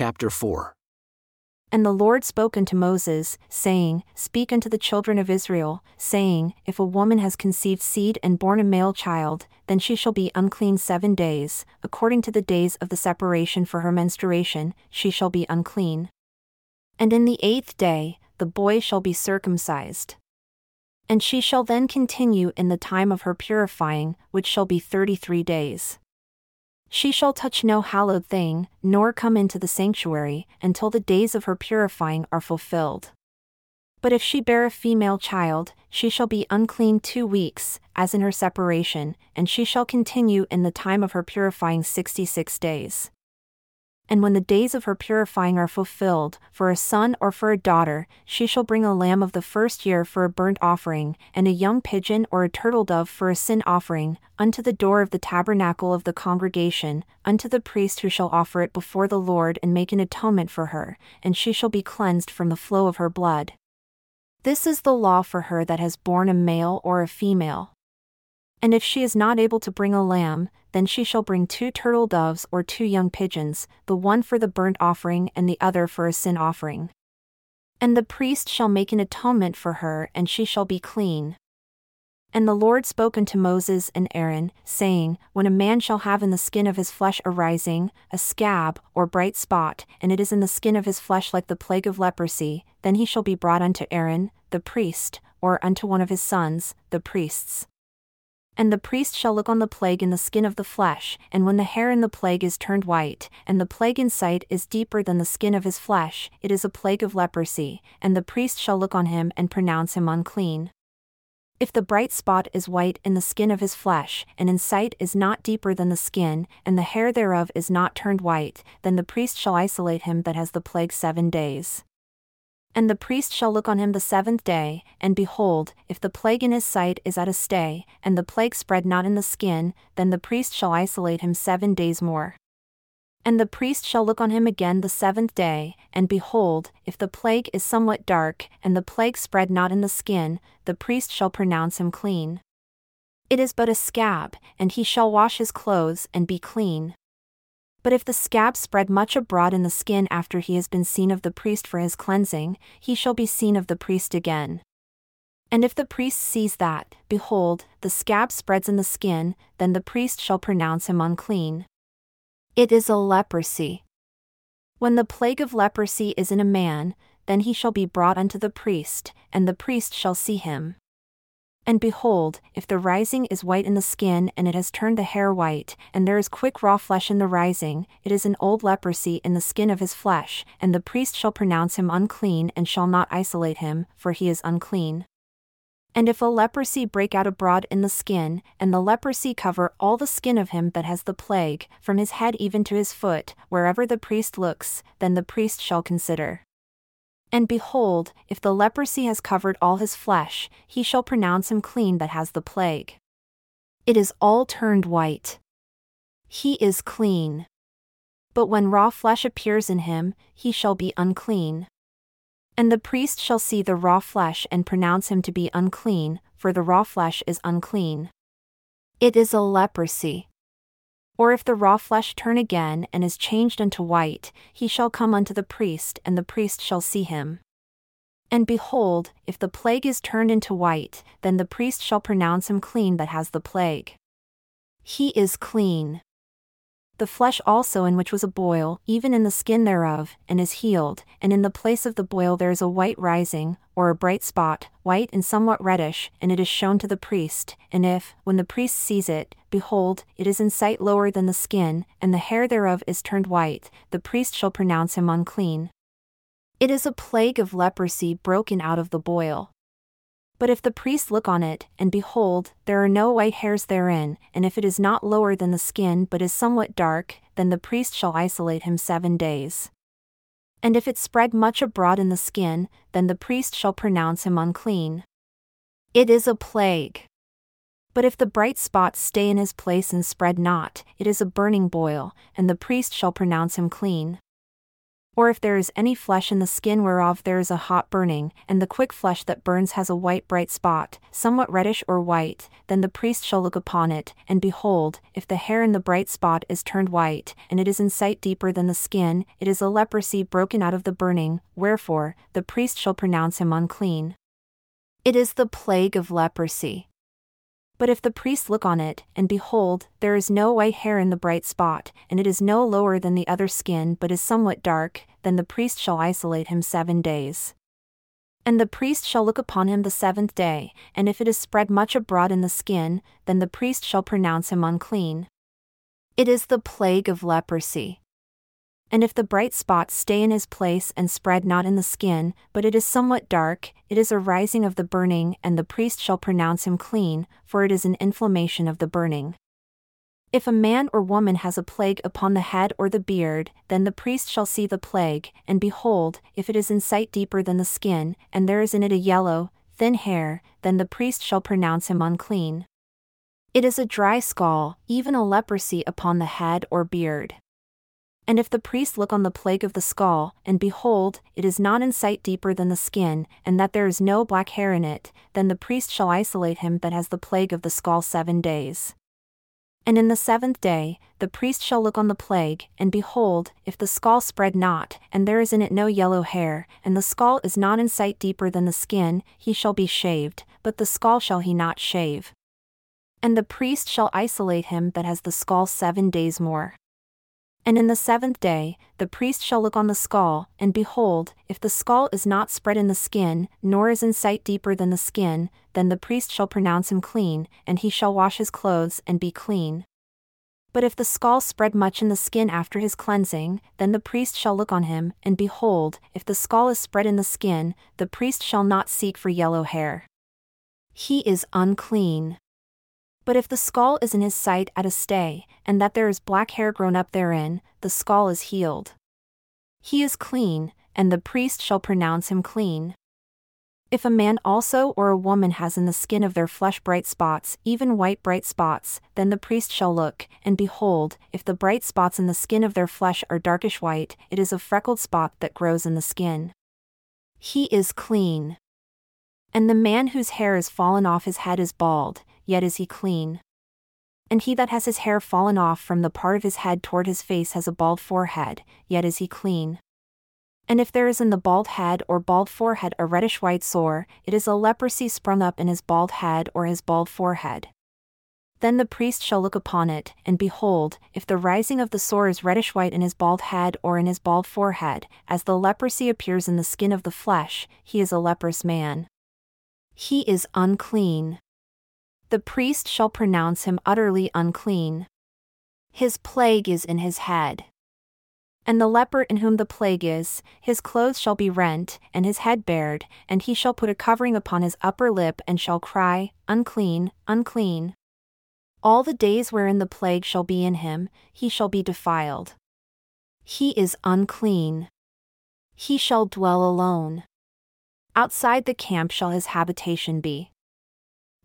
chapter 4. And the Lord spoke unto Moses, saying, Speak unto the children of Israel, saying, If a woman has conceived seed and born a male child, then she shall be unclean seven days, according to the days of the separation for her menstruation, she shall be unclean. And in the eighth day, the boy shall be circumcised. And she shall then continue in the time of her purifying, which shall be thirty three days. She shall touch no hallowed thing, nor come into the sanctuary, until the days of her purifying are fulfilled. But if she bear a female child, she shall be unclean two weeks, as in her separation, and she shall continue in the time of her purifying sixty six days and when the days of her purifying are fulfilled, for a son or for a daughter, she shall bring a lamb of the first year for a burnt offering, and a young pigeon or a turtle dove for a sin offering, unto the door of the tabernacle of the congregation, unto the priest who shall offer it before the Lord and make an atonement for her, and she shall be cleansed from the flow of her blood. This is the law for her that has borne a male or a female. And if she is not able to bring a lamb, then she shall bring two turtle doves or two young pigeons, the one for the burnt offering and the other for a sin offering. And the priest shall make an atonement for her, and she shall be clean. And the Lord spoke unto Moses and Aaron, saying, When a man shall have in the skin of his flesh a rising, a scab, or bright spot, and it is in the skin of his flesh like the plague of leprosy, then he shall be brought unto Aaron, the priest, or unto one of his sons, the priests. And the priest shall look on the plague in the skin of the flesh, and when the hair in the plague is turned white, and the plague in sight is deeper than the skin of his flesh, it is a plague of leprosy, and the priest shall look on him and pronounce him unclean. If the bright spot is white in the skin of his flesh, and in sight is not deeper than the skin, and the hair thereof is not turned white, then the priest shall isolate him that has the plague seven days. And the priest shall look on him the seventh day, and behold, if the plague in his sight is at a stay, and the plague spread not in the skin, then the priest shall isolate him seven days more. And the priest shall look on him again the seventh day, and behold, if the plague is somewhat dark, and the plague spread not in the skin, the priest shall pronounce him clean. It is but a scab, and he shall wash his clothes and be clean. But if the scab spread much abroad in the skin after he has been seen of the priest for his cleansing, he shall be seen of the priest again. And if the priest sees that, behold, the scab spreads in the skin, then the priest shall pronounce him unclean. It is a leprosy. When the plague of leprosy is in a man, then he shall be brought unto the priest, and the priest shall see him. And behold, if the rising is white in the skin and it has turned the hair white, and there is quick raw flesh in the rising, it is an old leprosy in the skin of his flesh, and the priest shall pronounce him unclean and shall not isolate him, for he is unclean. And if a leprosy break out abroad in the skin, and the leprosy cover all the skin of him that has the plague, from his head even to his foot, wherever the priest looks, then the priest shall consider. And behold, if the leprosy has covered all his flesh, he shall pronounce him clean that has the plague. It is all turned white. He is clean. But when raw flesh appears in him, he shall be unclean. And the priest shall see the raw flesh and pronounce him to be unclean, for the raw flesh is unclean. It is a leprosy. Or if the raw flesh turn again and is changed unto white, he shall come unto the priest, and the priest shall see him. And behold, if the plague is turned into white, then the priest shall pronounce him clean that has the plague. He is clean the flesh also in which was a boil, even in the skin thereof, and is healed, and in the place of the boil there is a white rising, or a bright spot, white and somewhat reddish, and it is shown to the priest, and if, when the priest sees it, behold, it is in sight lower than the skin, and the hair thereof is turned white, the priest shall pronounce him unclean. It is a plague of leprosy broken out of the boil. But if the priest look on it, and behold, there are no white hairs therein, and if it is not lower than the skin but is somewhat dark, then the priest shall isolate him seven days. And if it spread much abroad in the skin, then the priest shall pronounce him unclean. It is a plague. But if the bright spots stay in his place and spread not, it is a burning boil, and the priest shall pronounce him clean. Or if there is any flesh in the skin whereof there is a hot burning, and the quick flesh that burns has a white bright spot, somewhat reddish or white, then the priest shall look upon it, and behold, if the hair in the bright spot is turned white, and it is in sight deeper than the skin, it is a leprosy broken out of the burning, wherefore, the priest shall pronounce him unclean. It is the plague of leprosy. But if the priest look on it, and behold, there is no white hair in the bright spot, and it is no lower than the other skin but is somewhat dark, then the priest shall isolate him seven days. And the priest shall look upon him the seventh day, and if it is spread much abroad in the skin, then the priest shall pronounce him unclean. It is the plague of leprosy. And if the bright spots stay in his place and spread not in the skin, but it is somewhat dark, it is a rising of the burning, and the priest shall pronounce him clean, for it is an inflammation of the burning. If a man or woman has a plague upon the head or the beard, then the priest shall see the plague, and behold, if it is in sight deeper than the skin, and there is in it a yellow, thin hair, then the priest shall pronounce him unclean. It is a dry scall, even a leprosy upon the head or beard. And if the priest look on the plague of the scall, and behold, it is not in sight deeper than the skin, and that there is no black hair in it, then the priest shall isolate him that has the plague of the scall seven days. And in the seventh day, the priest shall look on the plague, and behold, if the scall spread not, and there is in it no yellow hair, and the scall is not in sight deeper than the skin, he shall be shaved, but the scall shall he not shave. And the priest shall isolate him that has the scall seven days more. And in the seventh day, the priest shall look on the scall, and behold, if the scall is not spread in the skin, nor is in sight deeper than the skin, then the priest shall pronounce him clean, and he shall wash his clothes and be clean. But if the scall spread much in the skin after his cleansing, then the priest shall look on him, and behold, if the scall is spread in the skin, the priest shall not seek for yellow hair. He is unclean. But if the scall is in his sight at a stay, and that there is black hair grown up therein, the scall is healed. He is clean, and the priest shall pronounce him clean. If a man also or a woman has in the skin of their flesh bright spots, even white bright spots, then the priest shall look, and behold, if the bright spots in the skin of their flesh are darkish white, it is a freckled spot that grows in the skin. He is clean. And the man whose hair is fallen off his head is bald, yet is he clean. And he that has his hair fallen off from the part of his head toward his face has a bald forehead, yet is he clean. And if there is in the bald head or bald forehead a reddish white sore, it is a leprosy sprung up in his bald head or his bald forehead. Then the priest shall look upon it, and behold, if the rising of the sore is reddish white in his bald head or in his bald forehead, as the leprosy appears in the skin of the flesh, he is a leprous man. He is unclean the priest shall pronounce him utterly unclean. His plague is in his head. And the leper in whom the plague is, his clothes shall be rent, and his head bared, and he shall put a covering upon his upper lip and shall cry, Unclean, unclean. All the days wherein the plague shall be in him, he shall be defiled. He is unclean. He shall dwell alone. Outside the camp shall his habitation be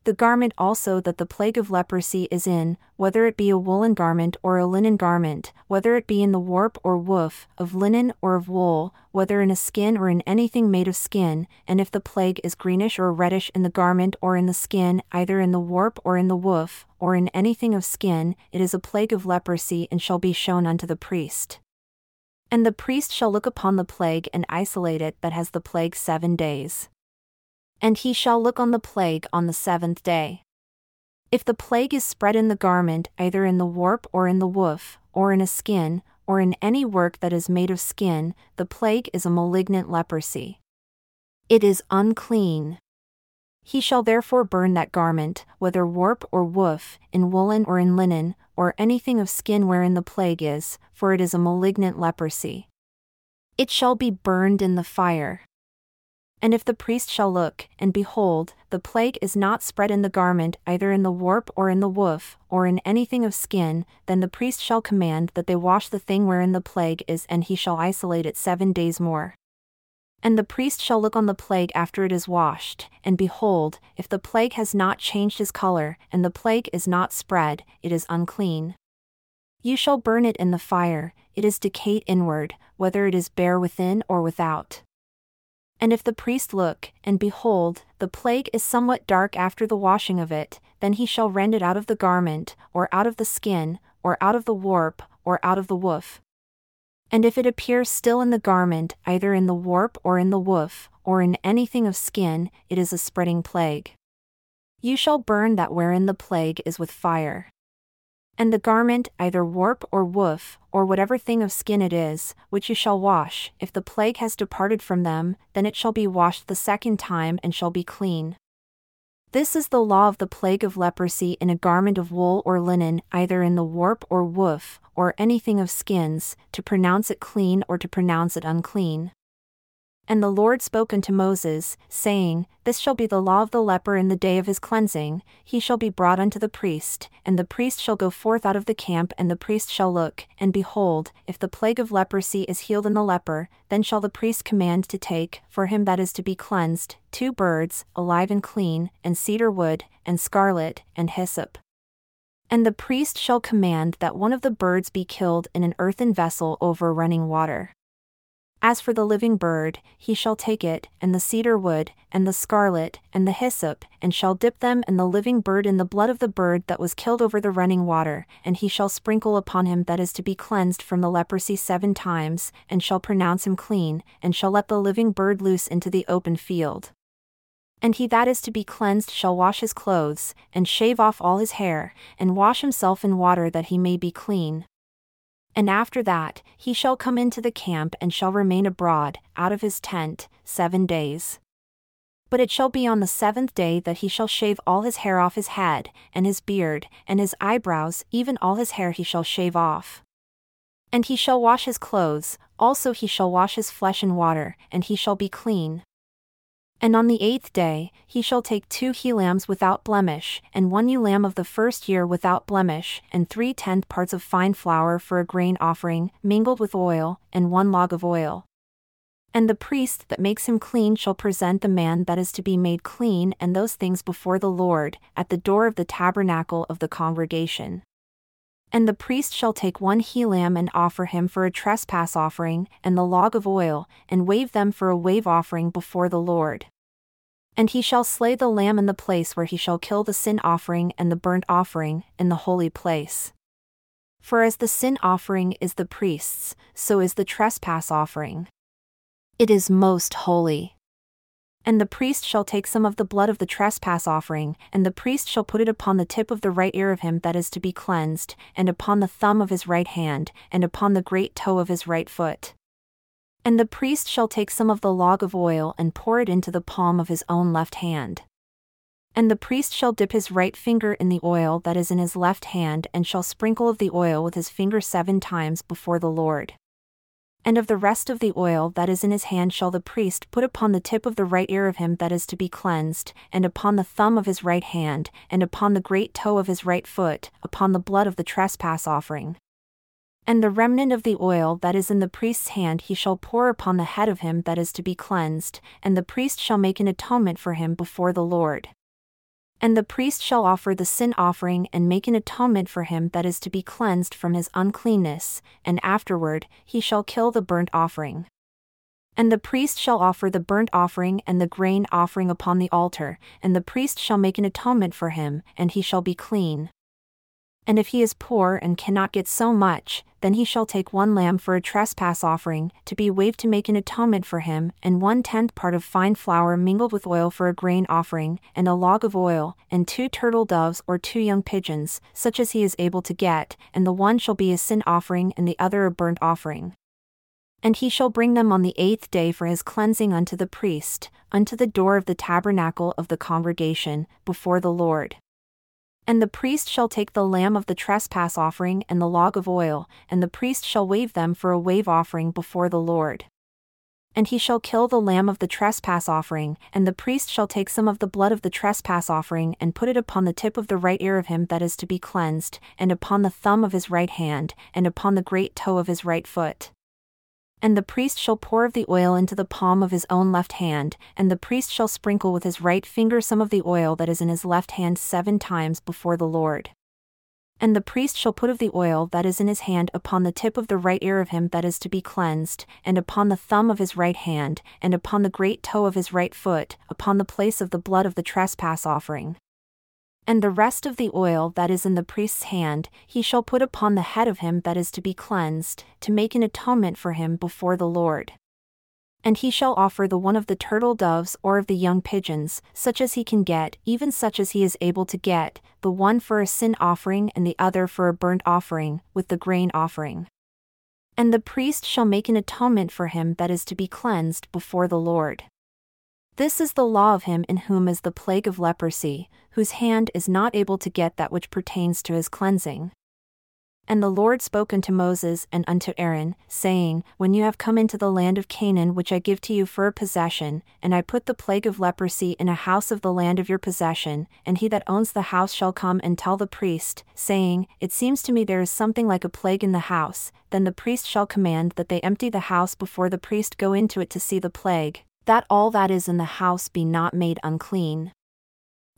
the garment also that the plague of leprosy is in, whether it be a woolen garment or a linen garment, whether it be in the warp or woof, of linen or of wool, whether in a skin or in anything made of skin, and if the plague is greenish or reddish in the garment or in the skin, either in the warp or in the woof, or in anything of skin, it is a plague of leprosy and shall be shown unto the priest. And the priest shall look upon the plague and isolate it that has the plague seven days. And he shall look on the plague on the seventh day. If the plague is spread in the garment, either in the warp or in the woof, or in a skin, or in any work that is made of skin, the plague is a malignant leprosy. It is unclean. He shall therefore burn that garment, whether warp or woof, in woolen or in linen, or anything of skin wherein the plague is, for it is a malignant leprosy. It shall be burned in the fire. And if the priest shall look, and behold, the plague is not spread in the garment either in the warp or in the woof, or in anything of skin, then the priest shall command that they wash the thing wherein the plague is, and he shall isolate it seven days more. And the priest shall look on the plague after it is washed, and behold, if the plague has not changed his color, and the plague is not spread, it is unclean. You shall burn it in the fire, it is decayed inward, whether it is bare within or without. And if the priest look, and behold, the plague is somewhat dark after the washing of it, then he shall rend it out of the garment, or out of the skin, or out of the warp, or out of the woof. And if it appears still in the garment, either in the warp or in the woof, or in anything of skin, it is a spreading plague. You shall burn that wherein the plague is with fire. And the garment, either warp or woof, or whatever thing of skin it is, which you shall wash, if the plague has departed from them, then it shall be washed the second time and shall be clean. This is the law of the plague of leprosy in a garment of wool or linen, either in the warp or woof, or anything of skins, to pronounce it clean or to pronounce it unclean. And the Lord spoke unto Moses, saying, This shall be the law of the leper in the day of his cleansing, he shall be brought unto the priest, and the priest shall go forth out of the camp, and the priest shall look, and behold, if the plague of leprosy is healed in the leper, then shall the priest command to take, for him that is to be cleansed, two birds, alive and clean, and cedar wood, and scarlet, and hyssop. And the priest shall command that one of the birds be killed in an earthen vessel over running water. As for the living bird, he shall take it, and the cedar wood, and the scarlet, and the hyssop, and shall dip them and the living bird in the blood of the bird that was killed over the running water, and he shall sprinkle upon him that is to be cleansed from the leprosy seven times, and shall pronounce him clean, and shall let the living bird loose into the open field. And he that is to be cleansed shall wash his clothes, and shave off all his hair, and wash himself in water that he may be clean. And after that, he shall come into the camp and shall remain abroad, out of his tent, seven days. But it shall be on the seventh day that he shall shave all his hair off his head, and his beard, and his eyebrows, even all his hair he shall shave off. And he shall wash his clothes, also he shall wash his flesh in water, and he shall be clean. And on the eighth day, he shall take two he lambs without blemish, and one ewe lamb of the first year without blemish, and three tenth parts of fine flour for a grain offering, mingled with oil, and one log of oil. And the priest that makes him clean shall present the man that is to be made clean and those things before the Lord, at the door of the tabernacle of the congregation. And the priest shall take one he lamb and offer him for a trespass offering, and the log of oil, and wave them for a wave offering before the Lord. And he shall slay the lamb in the place where he shall kill the sin offering and the burnt offering, in the holy place. For as the sin offering is the priest's, so is the trespass offering. It is most holy. And the priest shall take some of the blood of the trespass offering, and the priest shall put it upon the tip of the right ear of him that is to be cleansed, and upon the thumb of his right hand, and upon the great toe of his right foot. And the priest shall take some of the log of oil and pour it into the palm of his own left hand. And the priest shall dip his right finger in the oil that is in his left hand and shall sprinkle of the oil with his finger seven times before the Lord and of the rest of the oil that is in his hand shall the priest put upon the tip of the right ear of him that is to be cleansed, and upon the thumb of his right hand, and upon the great toe of his right foot, upon the blood of the trespass offering. And the remnant of the oil that is in the priest's hand he shall pour upon the head of him that is to be cleansed, and the priest shall make an atonement for him before the Lord. And the priest shall offer the sin offering and make an atonement for him that is to be cleansed from his uncleanness, and afterward he shall kill the burnt offering. And the priest shall offer the burnt offering and the grain offering upon the altar, and the priest shall make an atonement for him, and he shall be clean. And if he is poor and cannot get so much, then he shall take one lamb for a trespass offering, to be waved to make an atonement for him, and one tenth part of fine flour mingled with oil for a grain offering, and a log of oil, and two turtle doves or two young pigeons, such as he is able to get, and the one shall be a sin offering and the other a burnt offering. And he shall bring them on the eighth day for his cleansing unto the priest, unto the door of the tabernacle of the congregation, before the Lord. And the priest shall take the lamb of the trespass offering and the log of oil, and the priest shall wave them for a wave offering before the Lord. And he shall kill the lamb of the trespass offering, and the priest shall take some of the blood of the trespass offering and put it upon the tip of the right ear of him that is to be cleansed, and upon the thumb of his right hand, and upon the great toe of his right foot. And the priest shall pour of the oil into the palm of his own left hand, and the priest shall sprinkle with his right finger some of the oil that is in his left hand seven times before the Lord. And the priest shall put of the oil that is in his hand upon the tip of the right ear of him that is to be cleansed, and upon the thumb of his right hand, and upon the great toe of his right foot, upon the place of the blood of the trespass offering. And the rest of the oil that is in the priest's hand, he shall put upon the head of him that is to be cleansed, to make an atonement for him before the Lord. And he shall offer the one of the turtle doves or of the young pigeons, such as he can get, even such as he is able to get, the one for a sin offering and the other for a burnt offering, with the grain offering. And the priest shall make an atonement for him that is to be cleansed before the Lord. This is the law of him in whom is the plague of leprosy, whose hand is not able to get that which pertains to his cleansing. And the Lord spoke unto Moses and unto Aaron, saying, When you have come into the land of Canaan which I give to you for a possession, and I put the plague of leprosy in a house of the land of your possession, and he that owns the house shall come and tell the priest, saying, It seems to me there is something like a plague in the house, then the priest shall command that they empty the house before the priest go into it to see the plague, that all that is in the house be not made unclean.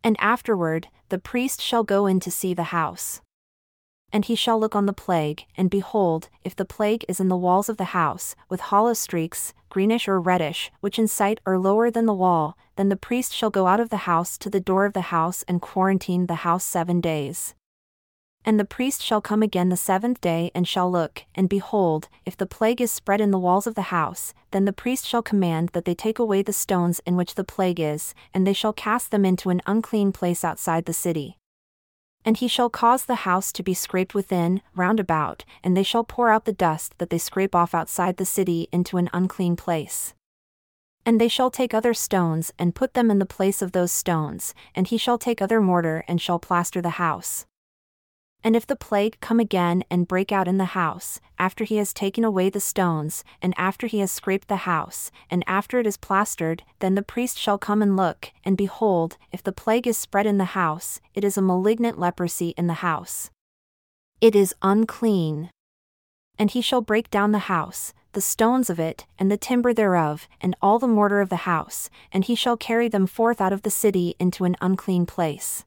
And afterward, the priest shall go in to see the house. And he shall look on the plague, and behold, if the plague is in the walls of the house, with hollow streaks, greenish or reddish, which in sight are lower than the wall, then the priest shall go out of the house to the door of the house and quarantine the house seven days. And the priest shall come again the seventh day and shall look, and behold, if the plague is spread in the walls of the house, then the priest shall command that they take away the stones in which the plague is, and they shall cast them into an unclean place outside the city. And he shall cause the house to be scraped within, round about, and they shall pour out the dust that they scrape off outside the city into an unclean place. And they shall take other stones and put them in the place of those stones, and he shall take other mortar and shall plaster the house. And if the plague come again and break out in the house, after he has taken away the stones, and after he has scraped the house, and after it is plastered, then the priest shall come and look, and behold, if the plague is spread in the house, it is a malignant leprosy in the house. It is unclean. And he shall break down the house, the stones of it, and the timber thereof, and all the mortar of the house, and he shall carry them forth out of the city into an unclean place.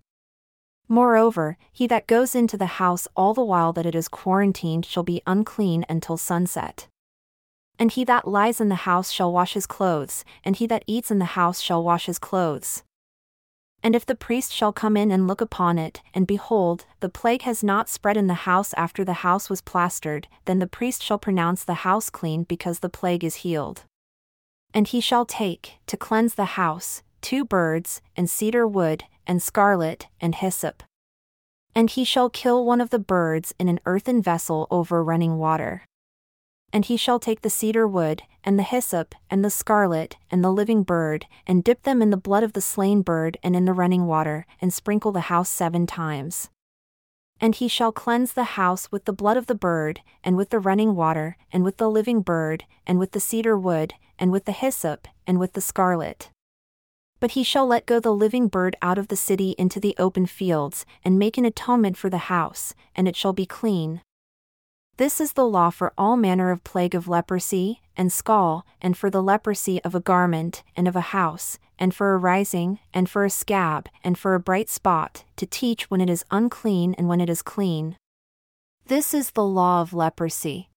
Moreover, he that goes into the house all the while that it is quarantined shall be unclean until sunset. And he that lies in the house shall wash his clothes, and he that eats in the house shall wash his clothes. And if the priest shall come in and look upon it, and behold, the plague has not spread in the house after the house was plastered, then the priest shall pronounce the house clean because the plague is healed. And he shall take, to cleanse the house, two birds, and cedar wood, and scarlet, and hyssop. And he shall kill one of the birds in an earthen vessel over running water. And he shall take the cedar wood, and the hyssop, and the scarlet, and the living bird, and dip them in the blood of the slain bird and in the running water, and sprinkle the house seven times. And he shall cleanse the house with the blood of the bird, and with the running water, and with the living bird, and with the cedar wood, and with the hyssop, and with the scarlet. But he shall let go the living bird out of the city into the open fields, and make an atonement for the house, and it shall be clean. This is the law for all manner of plague of leprosy, and scall, and for the leprosy of a garment, and of a house, and for a rising, and for a scab, and for a bright spot, to teach when it is unclean and when it is clean. This is the law of leprosy.